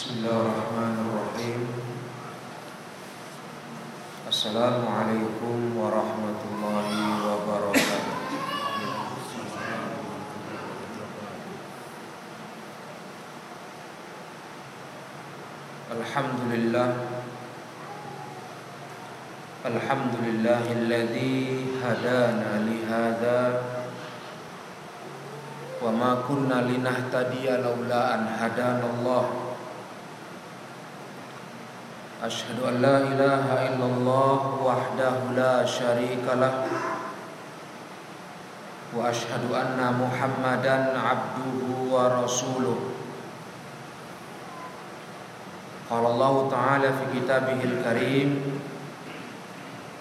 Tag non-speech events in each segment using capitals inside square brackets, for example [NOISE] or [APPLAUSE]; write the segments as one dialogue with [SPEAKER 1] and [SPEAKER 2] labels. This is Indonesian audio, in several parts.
[SPEAKER 1] Bismillahirrahmanirrahim. Assalamualaikum warahmatullahi wabarakatuh. Alhamdulillah. Alhamdulillah Alhamdulillahilladzi hadana lihada Wa ma kunna linahtadiya laula an hadana Allah. أشهد أن لا إله إلا الله وحده لا شريك له وأشهد أن محمدا عبده ورسوله قال الله تعالى في كتابه الكريم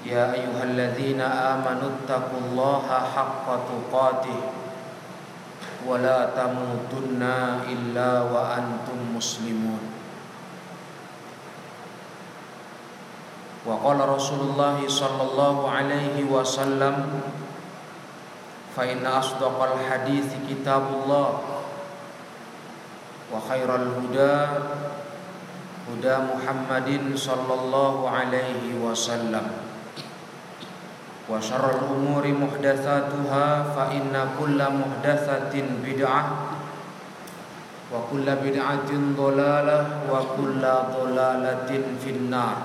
[SPEAKER 1] يا أيها الذين آمنوا اتقوا الله حق تقاته ولا تموتن إلا وأنتم مسلمون وقال رسول الله صلى الله عليه وسلم فإن أصدق الحديث كتاب الله وخير الهدى هدى محمد صلى الله عليه وسلم وشر الأمور محدثاتها فإن كل محدثة بدعة وكل بدعة ضلالة وكل ضلالة في النار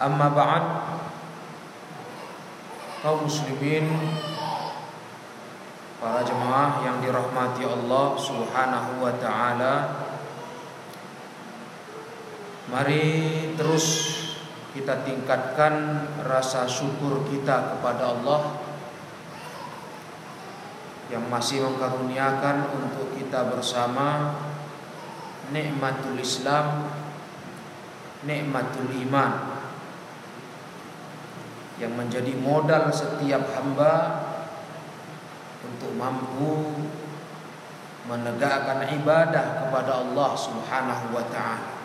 [SPEAKER 1] Amma ba'd. Kaum muslimin para jemaah yang dirahmati Allah Subhanahu wa taala. Mari terus kita tingkatkan rasa syukur kita kepada Allah yang masih mengkaruniakan untuk kita bersama nikmatul Islam nikmatul iman yang menjadi modal setiap hamba untuk mampu menegakkan ibadah kepada Allah Subhanahu wa taala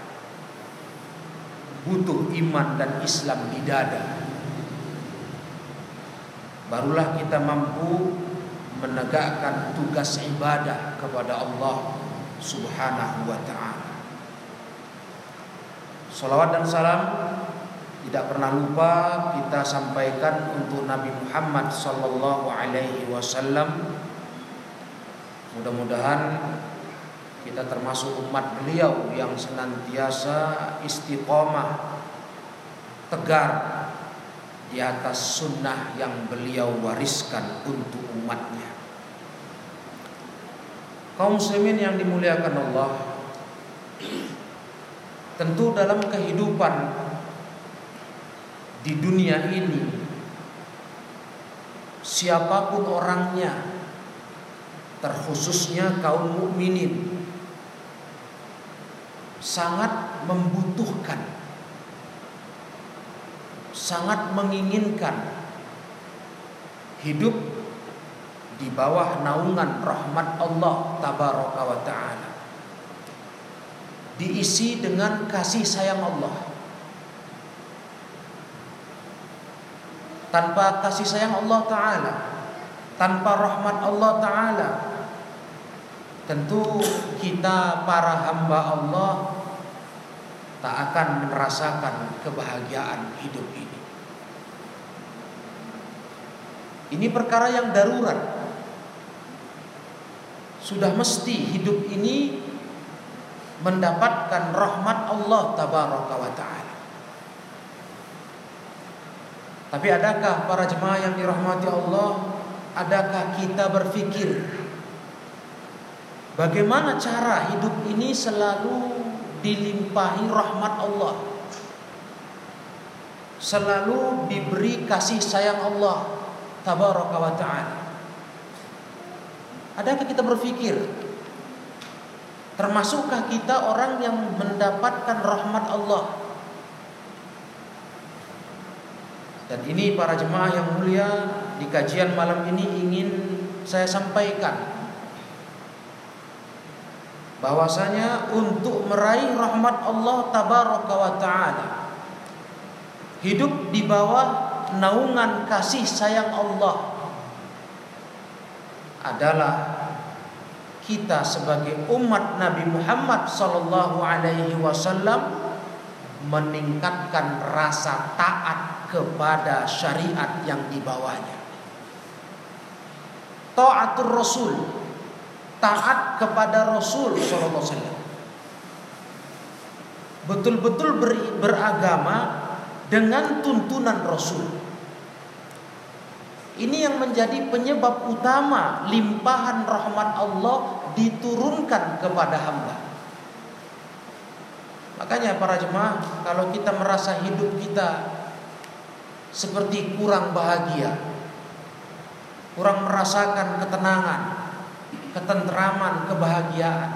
[SPEAKER 1] butuh iman dan Islam di dada. Barulah kita mampu menegakkan tugas ibadah kepada Allah Subhanahu wa taala. Salawat dan salam tidak pernah lupa kita sampaikan untuk Nabi Muhammad sallallahu alaihi wasallam. Mudah-mudahan kita termasuk umat beliau yang senantiasa istiqomah tegar di atas sunnah yang beliau wariskan untuk umatnya. Kaum muslimin yang dimuliakan Allah, tentu dalam kehidupan di dunia ini, siapa pun orangnya, terkhususnya kaum mukminin, sangat membutuhkan, sangat menginginkan hidup di bawah naungan rahmat Allah tabaraka wa taala. Diisi dengan kasih sayang Allah. Tanpa kasih sayang Allah taala, tanpa rahmat Allah taala, tentu kita para hamba Allah tak akan merasakan kebahagiaan hidup ini. Ini perkara yang darurat. Sudah mesti hidup ini mendapatkan rahmat Allah tabaraka wa taala. Tapi adakah para jemaah yang dirahmati Allah, adakah kita berpikir bagaimana cara hidup ini selalu dilimpahi rahmat Allah. Selalu diberi kasih sayang Allah tabaraka wa taala. Adakah kita berpikir termasukkah kita orang yang mendapatkan rahmat Allah? Dan ini para jemaah yang mulia di kajian malam ini ingin saya sampaikan bahwasanya untuk meraih rahmat Allah tabaraka wa taala hidup di bawah naungan kasih sayang Allah adalah kita sebagai umat Nabi Muhammad sallallahu alaihi wasallam meningkatkan rasa taat kepada syariat yang dibawanya. Taatur Rasul, taat kepada Rasul sallallahu. Betul-betul ber, beragama dengan tuntunan Rasul. Ini yang menjadi penyebab utama limpahan rahmat Allah diturunkan kepada hamba. Makanya para jemaah, kalau kita merasa hidup kita seperti kurang bahagia, kurang merasakan ketenangan, ketentraman, kebahagiaan.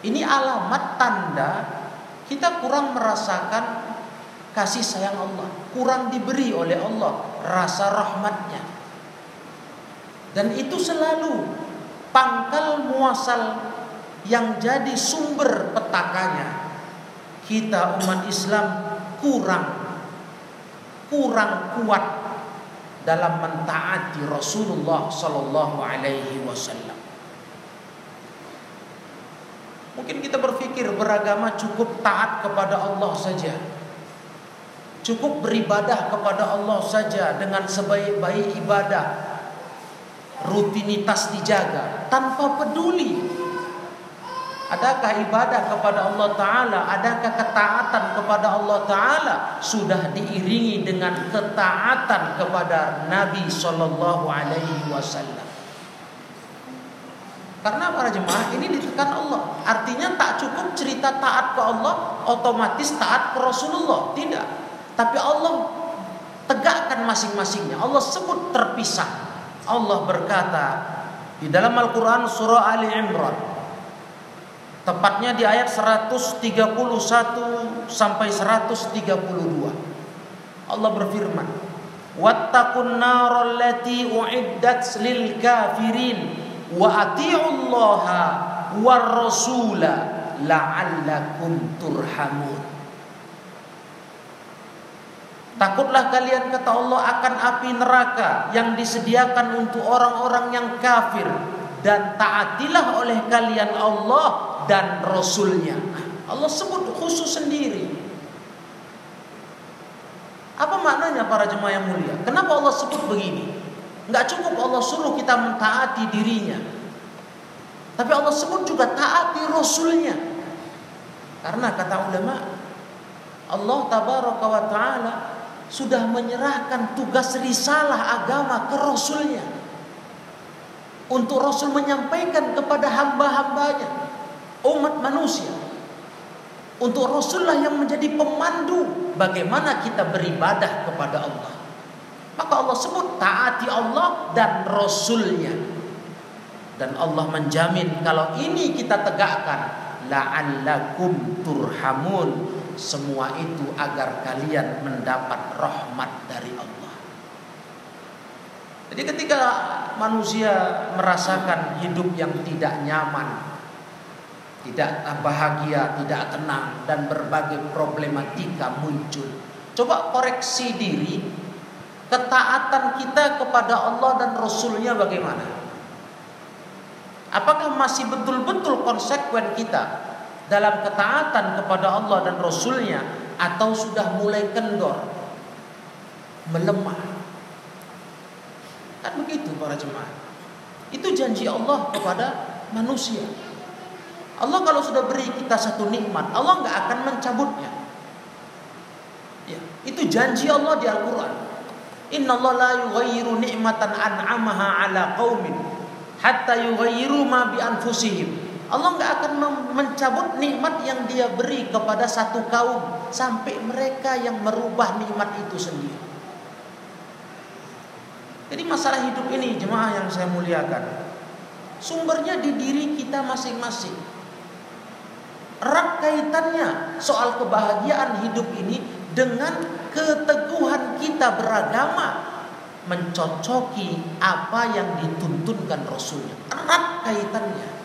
[SPEAKER 1] Ini alamat tanda kita kurang merasakan kasih sayang Allah, kurang diberi oleh Allah rasa rahmatnya. Dan itu selalu pangkal muasal yang jadi sumber petakannya. Kita umat Islam kurang kurang kuat dalam mentaati Rasulullah sallallahu alaihi wasallam. Mungkin kita berpikir beragama cukup taat kepada Allah saja. Cukup beribadah kepada Allah saja dengan sebaik-baik ibadah. Rutinitas dijaga tanpa peduli. Adakah ibadah kepada Allah Ta'ala Adakah ketaatan kepada Allah Ta'ala Sudah diiringi dengan ketaatan kepada Nabi Sallallahu Alaihi Wasallam Karena para jemaah ini ditekan Allah Artinya tak cukup cerita taat ke Allah Otomatis taat ke Rasulullah Tidak tapi Allah tegakkan masing-masingnya. Allah sebut terpisah. Allah berkata di dalam Al-Quran surah Ali Imran. Tepatnya di ayat 131 sampai 132. Allah berfirman, "Wattaqun naral lati uiddat lil kafirin wa atiullaha war rasula la'allakum turhamun." Takutlah kalian kata Allah akan api neraka yang disediakan untuk orang-orang yang kafir dan taatilah oleh kalian Allah dan Rasulnya. Allah sebut khusus sendiri. Apa maknanya para jemaah yang mulia? Kenapa Allah sebut begini? Enggak cukup Allah suruh kita mentaati dirinya. Tapi Allah sebut juga taati Rasulnya. Karena kata ulama, Allah tabaraka wa ta'ala sudah menyerahkan tugas risalah agama ke Rasulnya. Untuk Rasul menyampaikan kepada hamba-hambanya, umat manusia. Untuk Rasulullah yang menjadi pemandu bagaimana kita beribadah kepada Allah. Maka Allah sebut taati Allah dan Rasulnya. Dan Allah menjamin kalau ini kita tegakkan la'allakum turhamun semua itu agar kalian mendapat rahmat dari Allah. Jadi ketika manusia merasakan hidup yang tidak nyaman, tidak bahagia, tidak tenang dan berbagai problematika muncul. Coba koreksi diri, ketaatan kita kepada Allah dan Rasulnya bagaimana? Apakah masih betul-betul konsekuen kita dalam ketaatan kepada Allah dan Rasulnya atau sudah mulai kendor, melemah. Kan begitu para jemaah. Itu janji Allah kepada manusia. Allah kalau sudah beri kita satu nikmat, Allah nggak akan mencabutnya. Ya, itu janji Allah di Al-Quran. Inna Allah la yughayyiru ni'matan an'amaha ala qaumin hatta yughayyiru ma bi anfusihim Allah nggak akan mencabut nikmat yang dia beri kepada satu kaum sampai mereka yang merubah nikmat itu sendiri. Jadi masalah hidup ini jemaah yang saya muliakan Sumbernya di diri kita masing-masing Erat kaitannya soal kebahagiaan hidup ini Dengan keteguhan kita beragama Mencocoki apa yang dituntunkan Rasulnya Erat kaitannya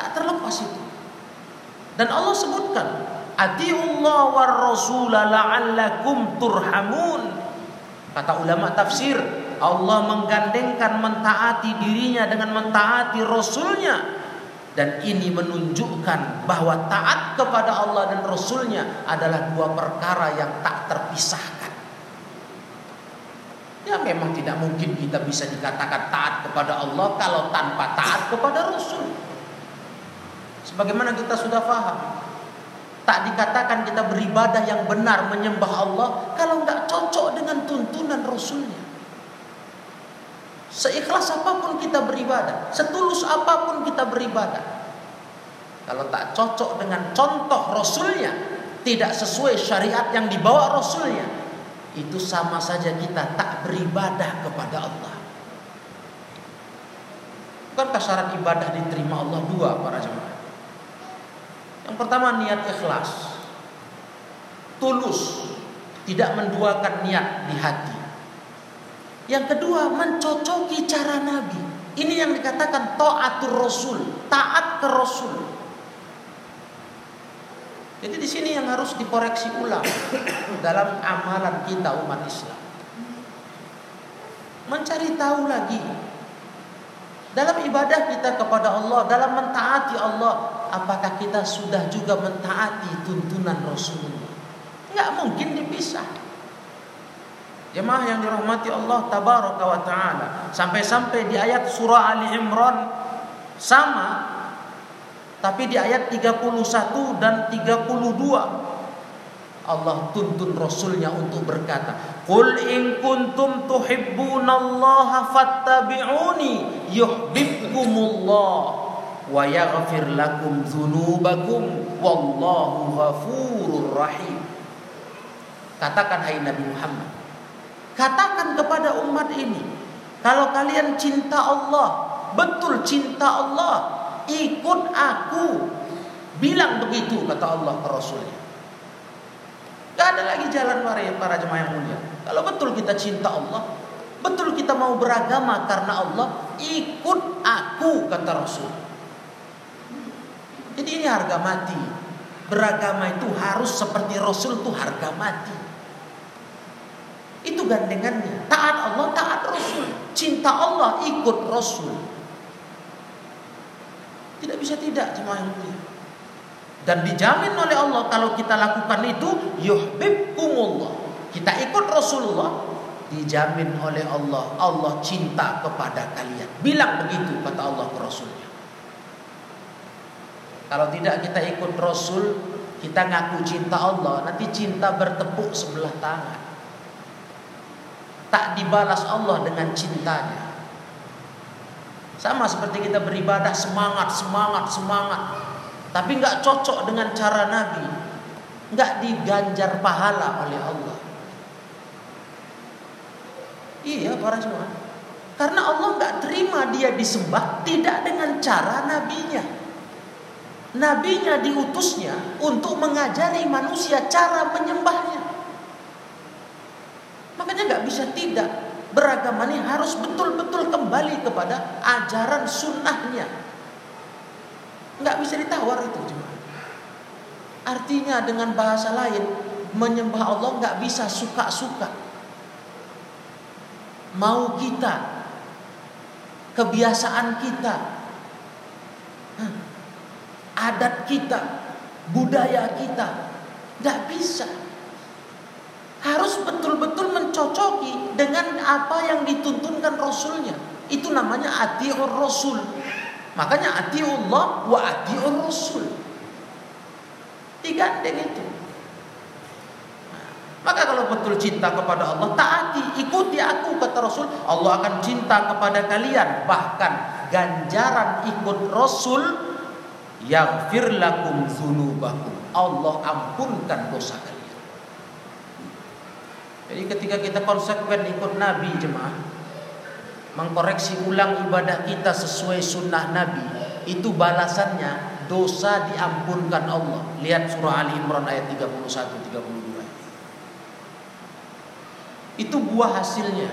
[SPEAKER 1] Tak terlepas itu. Dan Allah sebutkan, Atiullah war rasula la'allakum turhamun. Kata ulama tafsir, Allah menggandengkan mentaati dirinya dengan mentaati Rasulnya dan ini menunjukkan bahwa taat kepada Allah dan Rasulnya adalah dua perkara yang tak terpisahkan. Ya memang tidak mungkin kita bisa dikatakan taat kepada Allah kalau tanpa taat kepada Rasul. Sebagaimana kita sudah paham, tak dikatakan kita beribadah yang benar menyembah Allah kalau nggak cocok dengan tuntunan Rasulnya. Seikhlas apa pun kita beribadah, setulus apa pun kita beribadah. Kalau tak cocok dengan contoh Rasulnya, tidak sesuai syariat yang dibawa Rasulnya, itu sama saja kita tak beribadah kepada Allah. Bukankah syarat ibadah diterima Allah dua para jemaah? Yang pertama niat ikhlas, tulus, tidak menduakan niat di hati. Yang kedua mencocoki cara Nabi. Ini yang dikatakan taatur Rasul, taat ke Rasul. Jadi di sini yang harus dikoreksi ulang [COUGHS] dalam amalan kita umat Islam. Mencari tahu lagi dalam ibadah kita kepada Allah, dalam mentaati Allah, apakah kita sudah juga mentaati tuntunan Rasulullah? Enggak mungkin dipisah. Jemaah yang dirahmati Allah tabaraka wa taala. Sampai-sampai di ayat surah Ali Imran sama tapi di ayat 31 dan 32 Allah tuntun Rasulnya untuk berkata Qul in kuntum tuhibbunallaha fattabi'uni yuhibbukumullah wa yaghfir lakum dzunubakum wallahu ghafurur rahim Katakan hai Nabi Muhammad Katakan kepada umat ini, kalau kalian cinta Allah, betul cinta Allah, ikut aku. Bilang begitu kata Allah ke Rasulnya. Gak ada lagi jalan para jemaah yang mulia. Kalau betul kita cinta Allah, betul kita mau beragama karena Allah, ikut aku kata Rasul. Jadi ini harga mati. Beragama itu harus seperti Rasul itu harga mati. Itu gandengannya. Taat Allah, taat Rasul. Cinta Allah, ikut Rasul. Tidak bisa tidak jemaah yang. Dan dijamin oleh Allah kalau kita lakukan itu yuhibbukumullah. Kita ikut Rasulullah, dijamin oleh Allah Allah cinta kepada kalian. Bilang begitu kata Allah ke Rasulnya. Kalau tidak kita ikut Rasul, kita ngaku cinta Allah, nanti cinta bertepuk sebelah tangan tak dibalas Allah dengan cintanya. Sama seperti kita beribadah semangat, semangat, semangat. Tapi nggak cocok dengan cara Nabi. nggak diganjar pahala oleh Allah. Iya para semua. Karena Allah nggak terima dia disembah tidak dengan cara nabinya. Nabinya diutusnya untuk mengajari manusia cara menyembahnya. Makanya nggak bisa tidak beragama ini harus betul-betul kembali kepada ajaran sunnahnya. Nggak bisa ditawar itu cuma. Artinya dengan bahasa lain menyembah Allah nggak bisa suka-suka. Mau kita, kebiasaan kita, adat kita, budaya kita, nggak bisa harus betul-betul mencocoki dengan apa yang dituntunkan Rasulnya. Itu namanya atiur Rasul. Makanya atiullah wa atiur Rasul. Digandeng itu. Maka kalau betul cinta kepada Allah, taati, ikuti aku kata Rasul, Allah akan cinta kepada kalian. Bahkan ganjaran ikut Rasul yang firlakum zunubakum. Allah ampunkan dosa kalian. Jadi ketika kita konsekuen ikut Nabi jemaah Mengkoreksi ulang ibadah kita sesuai sunnah Nabi Itu balasannya dosa diampunkan Allah Lihat surah Ali Imran ayat 31-32 Itu buah hasilnya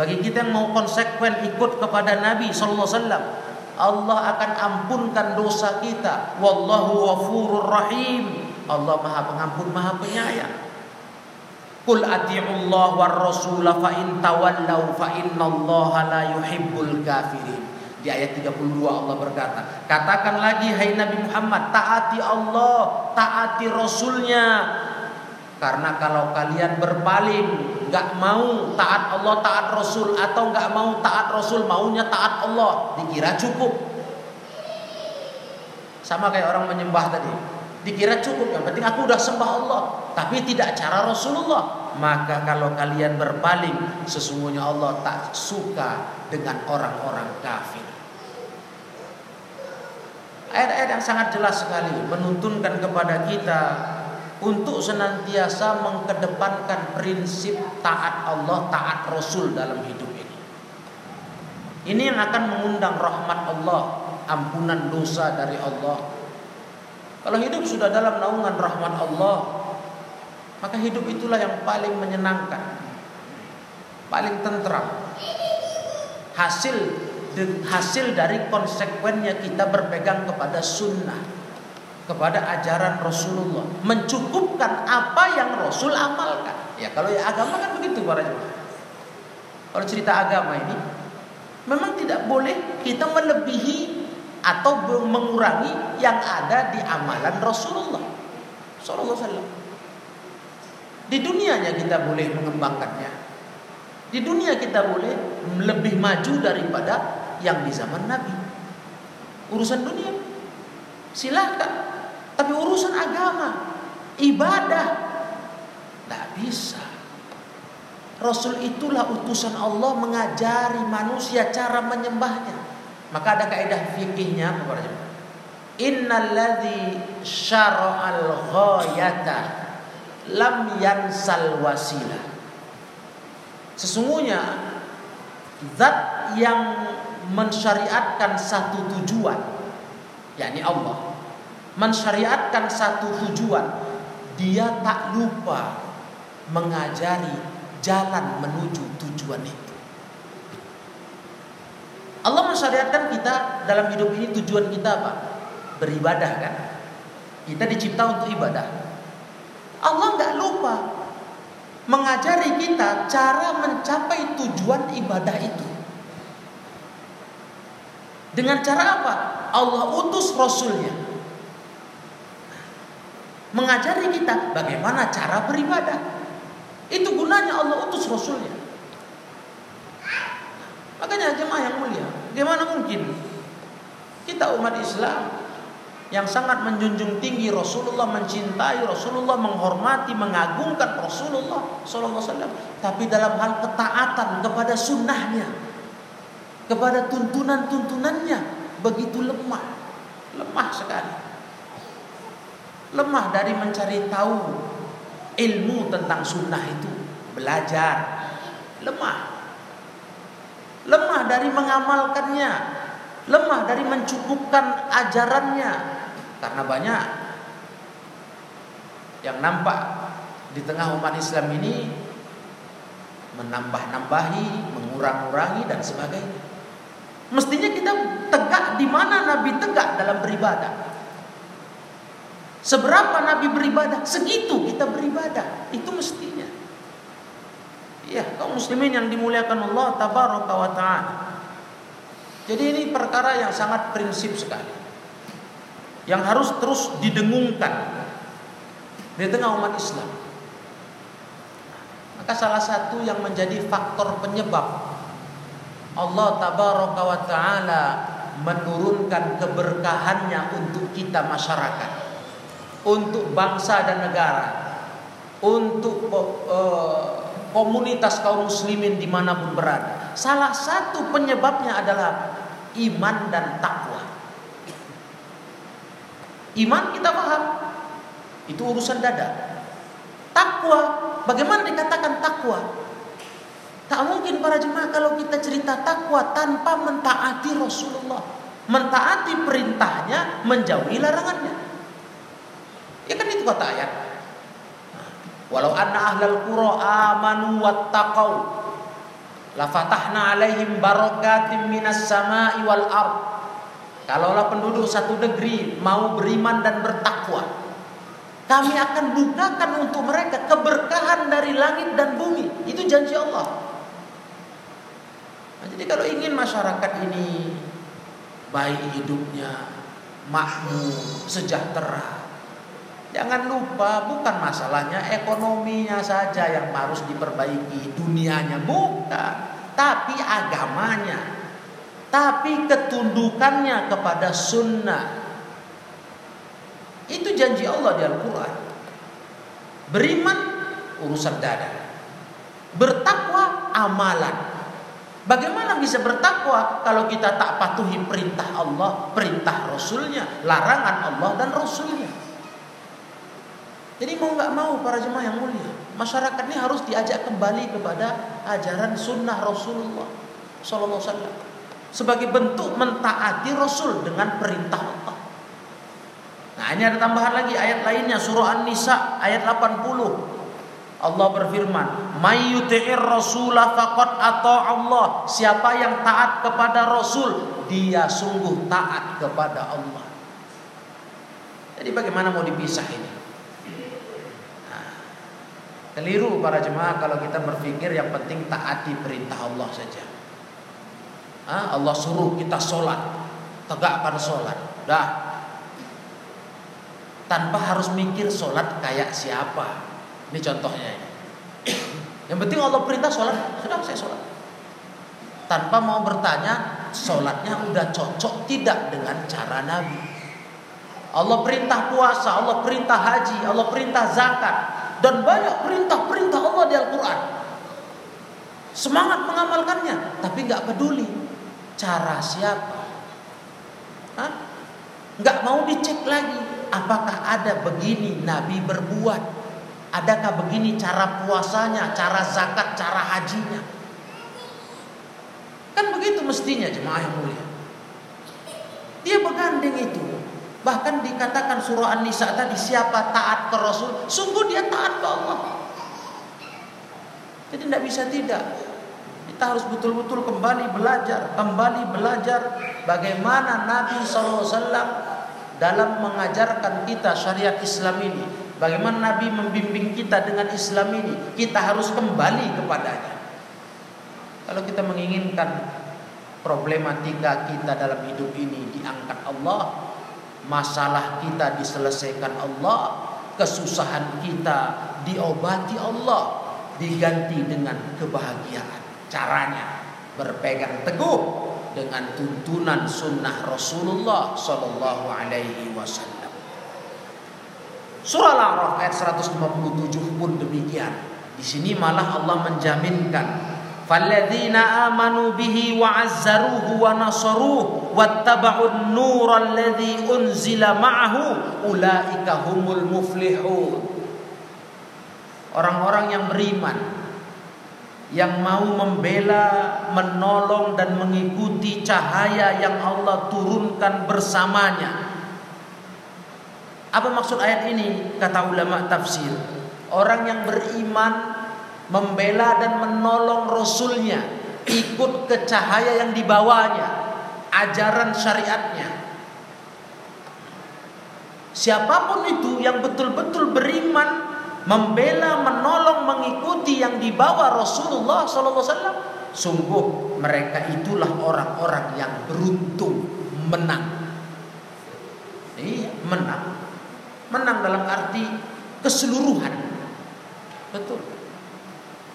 [SPEAKER 1] Bagi kita yang mau konsekuen ikut kepada Nabi SAW Allah akan ampunkan dosa kita Wallahu wafurur rahim Allah maha pengampun maha penyayang Qul ati'ullah war rasul fa in tawallaw fa innallaha la yuhibbul kafirin. Di ayat 32 Allah berkata, katakan lagi hai Nabi Muhammad, taati Allah, taati Rasulnya. Karena kalau kalian berpaling, nggak mau taat Allah, taat Rasul, atau nggak mau taat Rasul, maunya taat Allah, dikira cukup. Sama kayak orang menyembah tadi. Dikira cukup, yang penting aku udah sembah Allah, tapi tidak cara Rasulullah. Maka kalau kalian berpaling, sesungguhnya Allah tak suka dengan orang-orang kafir. Ayat-ayat yang sangat jelas sekali menuntunkan kepada kita untuk senantiasa mengedepankan prinsip taat Allah, taat Rasul dalam hidup ini. Ini yang akan mengundang rahmat Allah, ampunan dosa dari Allah. Kalau hidup sudah dalam naungan rahmat Allah, maka hidup itulah yang paling menyenangkan, paling tentram. Hasil hasil dari konsekuennya kita berpegang kepada sunnah kepada ajaran Rasulullah. Mencukupkan apa yang Rasul amalkan. Ya kalau ya agama kan begitu para jemaah. Kalau cerita agama ini memang tidak boleh kita melebihi atau mengurangi yang ada di amalan Rasulullah. Sallallahu Alaihi di dunianya kita boleh mengembangkannya. Di dunia kita boleh lebih maju daripada yang di zaman Nabi. Urusan dunia silakan, tapi urusan agama, ibadah tidak bisa. Rasul itulah utusan Allah mengajari manusia cara menyembahnya. Maka ada kaidah fikihnya kepada jemaah. Innalladzi syara'al ghayata lam yansal wasilah. Sesungguhnya zat yang mensyariatkan satu tujuan yakni Allah mensyariatkan satu tujuan dia tak lupa mengajari jalan menuju tujuan itu. Allah mensyariatkan kita dalam hidup ini tujuan kita apa? Beribadah kan? Kita dicipta untuk ibadah. Allah nggak lupa mengajari kita cara mencapai tujuan ibadah itu. Dengan cara apa? Allah utus Rasulnya. Mengajari kita bagaimana cara beribadah. Itu gunanya Allah utus Rasulnya. Makanya jemaah yang mulia, bagaimana mungkin kita umat Islam yang sangat menjunjung tinggi Rasulullah, mencintai Rasulullah, menghormati, mengagungkan Rasulullah Sallallahu Alaihi Wasallam, tapi dalam hal ketaatan kepada sunnahnya, kepada tuntunan-tuntunannya begitu lemah. Lemah sekali. Lemah dari mencari tahu ilmu tentang sunnah itu, belajar. Lemah. Lemah dari mengamalkannya, lemah dari mencukupkan ajarannya. Karena banyak yang nampak di tengah umat Islam ini menambah-nambahi, mengurang-urangi dan sebagainya. Mestinya kita tegak di mana Nabi tegak dalam beribadah. Seberapa Nabi beribadah, segitu kita beribadah. Itu mestinya. Ya, kaum muslimin yang dimuliakan Allah tabaraka wa taala. Jadi ini perkara yang sangat prinsip sekali. Yang harus terus didengungkan di tengah umat Islam. Maka salah satu yang menjadi faktor penyebab Allah tabaraka wa taala menurunkan keberkahannya untuk kita masyarakat, untuk bangsa dan negara, untuk uh, komunitas kaum muslimin di mana pun berada. Salah satu penyebabnya adalah iman dan takwa. Iman kita paham, itu urusan dada. Takwa, bagaimana dikatakan takwa? Tak mungkin para jemaah kalau kita cerita takwa tanpa mentaati Rasulullah. Mentaati perintahnya, menjauhi larangannya. Ya kan itu kata ayat. Walau anna ahlal qura amanu wattaqau la fatahna alaihim barakatim minas sama'i wal ard. Kalaulah penduduk satu negeri mau beriman dan bertakwa, Kami akan bukakan untuk mereka keberkahan dari langit dan bumi. Itu janji Allah. Nah, jadi kalau ingin masyarakat ini baik hidupnya, makmur, sejahtera. Jangan lupa bukan masalahnya ekonominya saja yang harus diperbaiki, dunianya bukan, tapi agamanya. Tapi ketundukannya kepada sunnah. Itu janji Allah di Al-Quran. Beriman urusan dada. Bertakwa amalan. Bagaimana bisa bertakwa kalau kita tak patuhi perintah Allah, perintah Rasulnya, larangan Allah dan Rasulnya? Jadi mau nggak mau para jemaah yang mulia, masyarakat ini harus diajak kembali kepada ajaran sunnah Rasulullah Sallallahu Wasallam sebagai bentuk mentaati Rasul dengan perintah Allah. Nah ini ada tambahan lagi ayat lainnya surah An-Nisa ayat 80 Allah berfirman, "Mayyuti'ir rasula faqad atau Allah." Siapa yang taat kepada Rasul, dia sungguh taat kepada Allah. Jadi bagaimana mau dipisah ini? Keliru para jemaah kalau kita berpikir yang penting taati perintah Allah saja. Ah, Allah suruh kita sholat, tegakkan sholat. Dah. Tanpa harus mikir sholat kayak siapa. Ini contohnya ini. Yang penting Allah perintah sholat, sudah saya sholat. Tanpa mau bertanya, sholatnya udah cocok tidak dengan cara Nabi. Allah perintah puasa, Allah perintah haji, Allah perintah zakat, dan banyak perintah-perintah Allah di Al-Quran. Semangat mengamalkannya, tapi nggak peduli cara siapa. Nggak mau dicek lagi, apakah ada begini Nabi berbuat. Adakah begini cara puasanya, cara zakat, cara hajinya? Kan begitu mestinya jemaah yang mulia. Dia bergandeng itu. Bahkan dikatakan surah An-Nisa tadi siapa taat ke Rasul, sungguh dia taat ke Allah. Jadi tidak bisa tidak. Kita harus betul-betul kembali belajar, kembali belajar bagaimana Nabi SAW dalam mengajarkan kita syariat Islam ini Bagaimana Nabi membimbing kita dengan Islam ini? Kita harus kembali kepadanya. Kalau kita menginginkan problematika kita dalam hidup ini diangkat Allah, masalah kita diselesaikan Allah, kesusahan kita diobati Allah, diganti dengan kebahagiaan. Caranya berpegang teguh dengan tuntunan sunnah Rasulullah Sallallahu Alaihi Wasallam. Surah Al-A'raf ayat 157 pun demikian. Di sini malah Allah menjaminkan Falladzina amanu bihi wa azzaruhu wa nasaruhu wattaba'un nural ladzi unzila ma'ahu muflihun. Orang-orang yang beriman yang mau membela, menolong dan mengikuti cahaya yang Allah turunkan bersamanya apa maksud ayat ini? Kata ulama tafsir. Orang yang beriman membela dan menolong Rasulnya, ikut ke cahaya yang dibawanya, ajaran syariatnya. Siapa pun itu yang betul-betul beriman, membela, menolong, mengikuti yang dibawa Rasulullah SAW, sungguh mereka itulah orang-orang yang beruntung menang. Iya, menang. Menang dalam arti keseluruhan. Betul.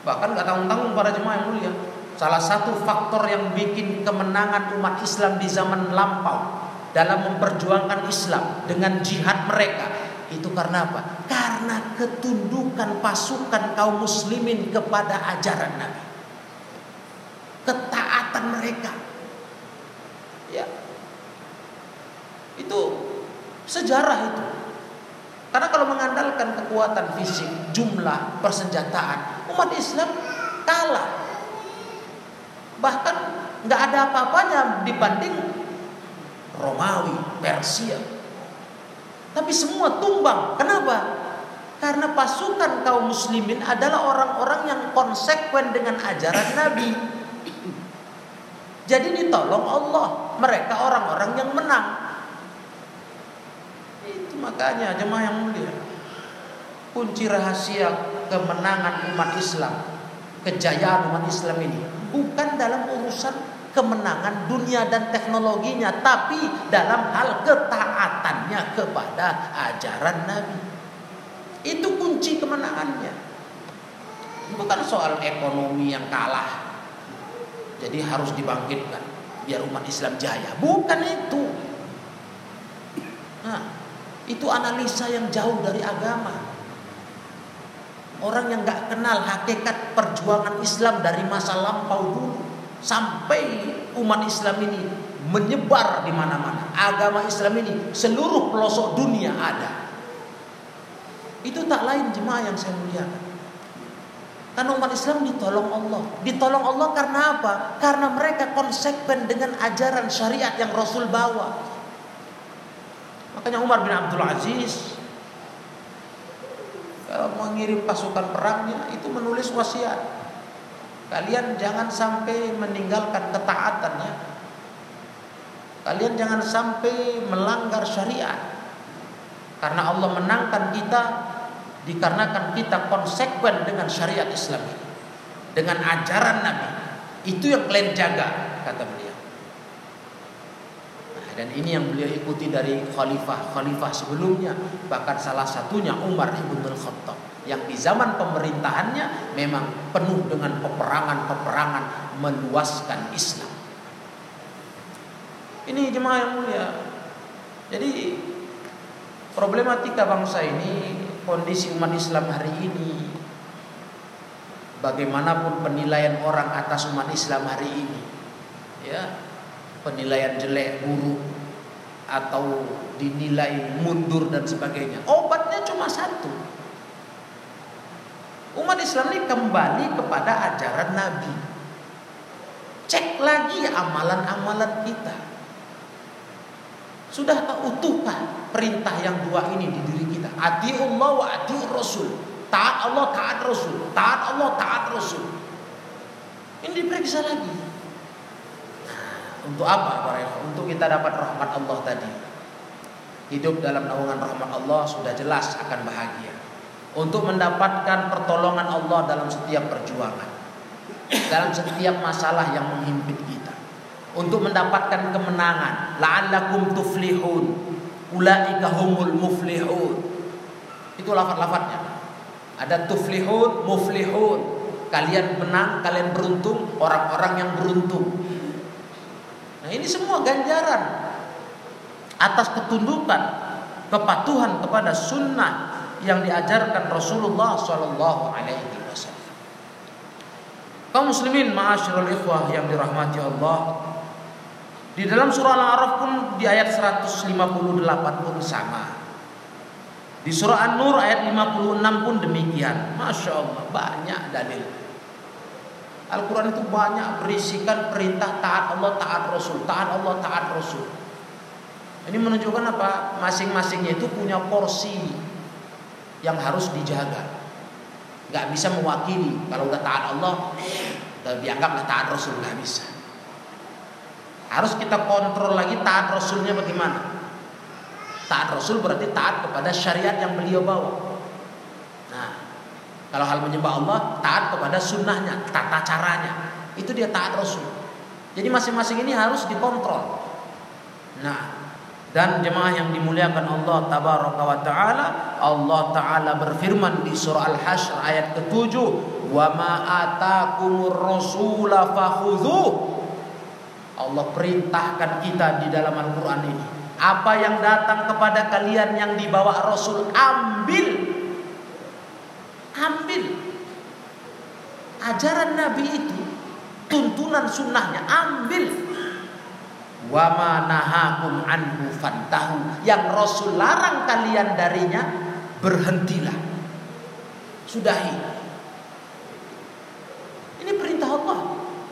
[SPEAKER 1] Bahkan nggak tanggung-tanggung para jemaah yang mulia. Salah satu faktor yang bikin kemenangan umat Islam di zaman lampau dalam memperjuangkan Islam dengan jihad mereka itu karena apa? Karena ketundukan pasukan kaum muslimin kepada ajaran Nabi. Ketaatan mereka. Ya. Itu sejarah itu. Karena kalau mengandalkan kekuatan fisik, jumlah persenjataan, umat Islam kalah. Bahkan nggak ada apa-apanya dibanding Romawi, Persia. Tapi semua tumbang. Kenapa? Karena pasukan kaum muslimin adalah orang-orang yang konsekuen dengan ajaran Nabi. Jadi ditolong Allah. Mereka orang-orang yang menang. Makanya jemaah yang mulia, kunci rahasia kemenangan umat Islam, kejayaan umat Islam ini bukan dalam urusan kemenangan dunia dan teknologinya, tapi dalam hal ketaatannya kepada ajaran Nabi. Itu kunci kemenangannya. Bukan soal ekonomi yang kalah. Jadi harus dibangkitkan biar umat Islam jaya. Bukan itu. Nah, itu analisa yang jauh dari agama. Orang yang nggak kenal hakikat perjuangan Islam dari masa lampau dulu sampai umat Islam ini menyebar di mana-mana. Agama Islam ini seluruh pelosok dunia ada. Itu tak lain jemaah yang saya muliakan. Karena umat Islam ditolong Allah. Ditolong Allah karena apa? Karena mereka konsekuen dengan ajaran syariat yang Rasul bawa. Makanya Umar bin Abdul Aziz kalau mengirim pasukan perangnya itu menulis wasiat. Kalian jangan sampai meninggalkan ketaatannya. Kalian jangan sampai melanggar syariat. Karena Allah menangkan kita dikarenakan kita konsekuen dengan syariat Islam. Dengan ajaran Nabi. Itu yang kalian jaga, kata beliau. Dan ini yang beliau ikuti dari khalifah-khalifah sebelumnya. Bahkan salah satunya Umar ibn al-Khattab yang di zaman pemerintahannya memang penuh dengan peperangan-peperangan meluaskan Islam. Ini jemaah yang mulia. Jadi problematika bangsa ini, kondisi umat Islam hari ini, bagaimanapun penilaian orang atas umat Islam hari ini, ya penilaian jelek, buruk, atau dinilai mundur dan sebagainya. Obatnya cuma satu. Umat Islam ini kembali kepada ajaran Nabi. Cek lagi amalan-amalan kita. Sudah utuhkah perintah yang dua ini di diri kita? Allah wa atiur Rasul. Taat Allah, taat Rasul. Taat Allah, taat Rasul. Ini diperiksa lagi. Untuk apa para Untuk kita dapat rahmat Allah tadi. Hidup dalam naungan rahmat Allah sudah jelas akan bahagia. Untuk mendapatkan pertolongan Allah dalam setiap perjuangan. Dalam setiap masalah yang menghimpit kita. Untuk mendapatkan kemenangan. La'allakum tuflihun. Ulaika humul muflihun. Itu lafad-lafadnya. Ada tuflihun, muflihun. Kalian menang, kalian beruntung, orang-orang yang beruntung. Nah ini semua ganjaran atas ketundukan, kepatuhan kepada sunnah yang diajarkan Rasulullah Shallallahu Alaihi Wasallam. Kaum muslimin, ma'asyiral ikhwah yang dirahmati Allah. Di dalam surah Al-A'raf pun di ayat 158 pun sama. Di surah An-Nur ayat 56 pun demikian. Masya Allah, banyak dalil. Al-Quran itu banyak berisikan perintah taat Allah, taat Rasul, taat Allah, taat Rasul. Ini menunjukkan apa? Masing-masingnya itu punya porsi yang harus dijaga. Gak bisa mewakili kalau udah taat Allah, udah dianggap taat Rasul nggak bisa. Harus kita kontrol lagi taat Rasulnya bagaimana. Taat Rasul berarti taat kepada syariat yang beliau bawa. Kalau hal menyembah Allah, taat kepada sunnahnya, tata caranya. Itu dia taat Rasul. Jadi masing-masing ini harus dikontrol. Nah, dan jemaah yang dimuliakan Allah tabaraka wa taala, Allah taala berfirman di surah Al-Hasyr ayat ke-7, "Wa ma atakumur rasula fakhudhu." Allah perintahkan kita di dalam Al-Qur'an ini. Apa yang datang kepada kalian yang dibawa Rasul, ambil ambil ajaran Nabi itu tuntunan sunnahnya ambil wa nahakum anhu fantahu. Yang Rasul larang kalian darinya berhentilah. Sudahi. Ini perintah Allah.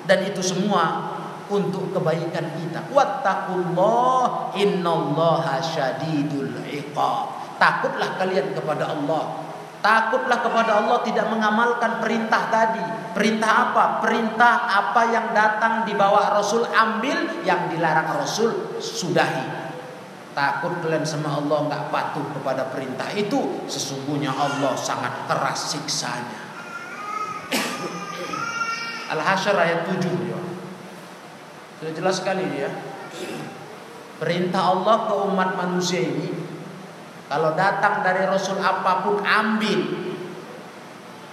[SPEAKER 1] Dan itu semua untuk kebaikan kita. Wattaqullah innallaha syadidul iqab. Takutlah kalian kepada Allah Takutlah kepada Allah tidak mengamalkan perintah tadi. Perintah apa? Perintah apa yang datang di bawah Rasul ambil, yang dilarang Rasul sudahi. takut kalian sama Allah nggak patuh kepada perintah itu, sesungguhnya Allah sangat keras siksanya. Al-Hasyr ayat 7 ya. Sudah jelas sekali ya. Perintah Allah ke umat manusia ini kalau datang dari Rasul apa pun ambil.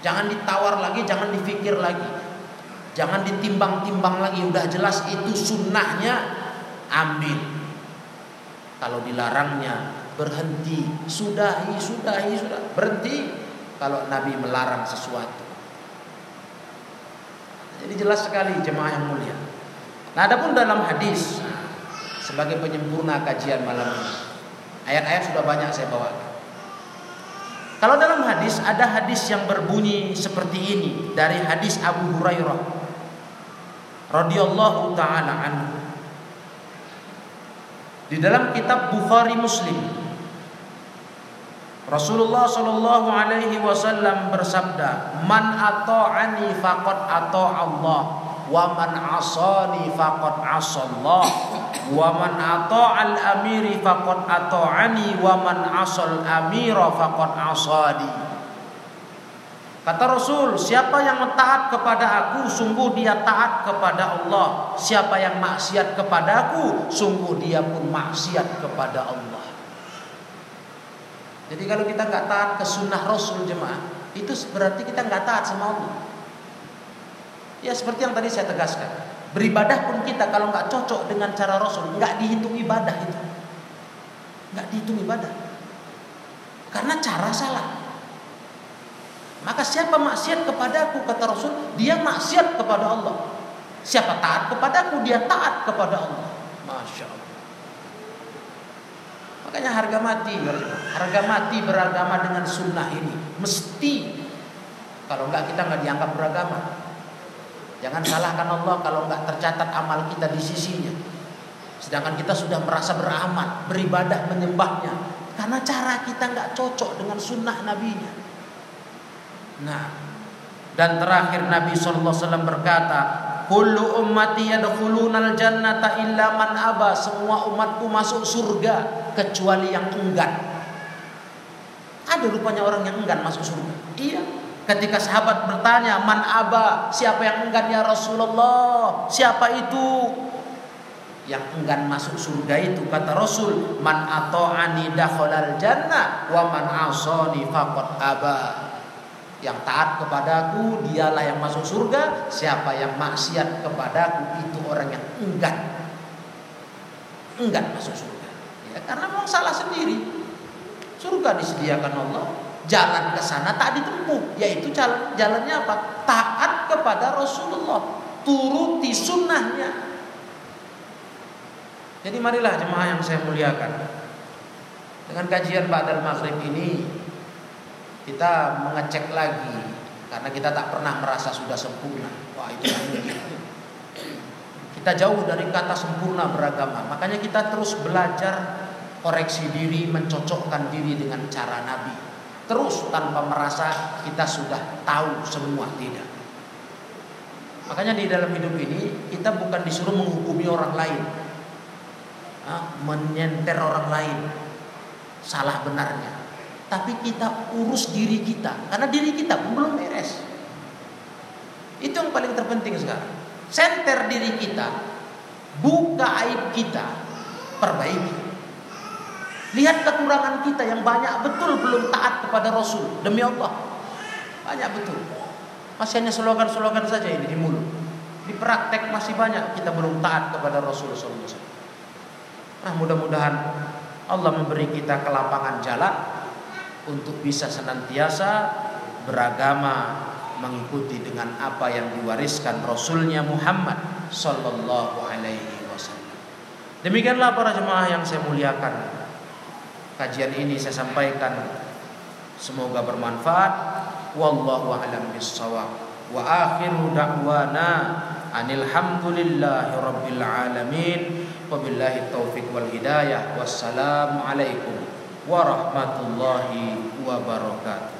[SPEAKER 1] Jangan ditawar lagi, jangan dipikir lagi. Jangan ditimbang-timbang lagi, udah jelas itu sunnahnya ambil. Kalau dilarangnya berhenti, sudahi, sudahi, sudah berhenti. Kalau Nabi melarang sesuatu. Jadi jelas sekali jemaah yang mulia. Nah, adapun dalam hadis sebagai penyempurna kajian malam ini. Ayat-ayat sudah banyak saya bawa. Kalau dalam hadis ada hadis yang berbunyi seperti ini dari hadis Abu Hurairah radhiyallahu taala anhu. Di dalam kitab Bukhari Muslim Rasulullah Shallallahu Alaihi Wasallam bersabda, "Man ata'ani faqad ata Allah, wa man asani faqad asallah, wa man ata'al amiri faqad ata'ani, wa man asal amira faqad asadi." Kata Rasul, siapa yang taat kepada aku, sungguh dia taat kepada Allah. Siapa yang maksiat kepada aku, sungguh dia pun maksiat kepada Allah. Jadi kalau kita nggak taat ke sunnah Rasul jemaah, itu berarti kita nggak taat sama Allah. Ya seperti yang tadi saya tegaskan, beribadah pun kita kalau nggak cocok dengan cara Rasul, nggak dihitung ibadah itu, nggak dihitung ibadah, karena cara salah. Maka siapa maksiat kepadaku kata Rasul, dia maksiat kepada Allah. Siapa taat kepadaku, dia taat kepada Allah. Masya Allah. Makanya harga mati, harga mati beragama dengan sunnah ini mesti. Kalau enggak kita enggak dianggap beragama. Jangan salahkan Allah kalau enggak tercatat amal kita di sisinya. Sedangkan kita sudah merasa beramal, beribadah, menyembahnya. Karena cara kita enggak cocok dengan sunnah nabinya. Nah, dan terakhir Nabi SAW berkata, Kullu ummati yadkhulunal jannata illa man aba. Semua umatku masuk surga kecuali yang enggan. Ada rupanya orang yang enggan masuk surga. Iya. Ketika sahabat bertanya, "Man aba?" Siapa yang enggan ya Rasulullah? Siapa itu? Yang enggan masuk surga itu kata Rasul, "Man ata'ani dakhalal jannah wa man asani faqad aba." Yang taat kepadaku dialah yang masuk surga Siapa yang maksiat kepadaku itu orang yang enggan Enggan masuk surga ya, Karena memang salah sendiri Surga disediakan Allah Jalan ke sana tak ditempuh Yaitu jalan, jalannya apa? Taat kepada Rasulullah Turuti sunnahnya Jadi marilah jemaah yang saya muliakan Dengan kajian Ba'dal Maghrib ini kita mengecek lagi karena kita tak pernah merasa sudah sempurna. Wah itu. Kita jauh dari kata sempurna beragama. Makanya kita terus belajar koreksi diri, mencocokkan diri dengan cara Nabi. Terus tanpa merasa kita sudah tahu semua tidak. Makanya di dalam hidup ini kita bukan disuruh menghukumi orang lain, menyenter orang lain, salah benarnya tapi kita urus diri kita karena diri kita belum beres. Itu yang paling terpenting sekarang. Center diri kita, buka aib kita, perbaiki. Lihat kekurangan kita yang banyak betul belum taat kepada Rasul demi Allah. Banyak betul. Masih hanya slogan-slogan saja ini di mulut. Di praktek masih banyak kita belum taat kepada Rasul SAW. Nah mudah-mudahan Allah memberi kita kelapangan jalan untuk bisa senantiasa beragama mengikuti dengan apa yang diwariskan Rasulnya Muhammad Sallallahu Alaihi Wasallam. Demikianlah para jemaah yang saya muliakan. Kajian ini saya sampaikan semoga bermanfaat. Wallahu a'lam bissawab. Wa akhiru da'wana anil hamdulillahi rabbil alamin. Wabillahi taufik wal hidayah. Wassalamu alaikum warahmatullahi wabarakatuh.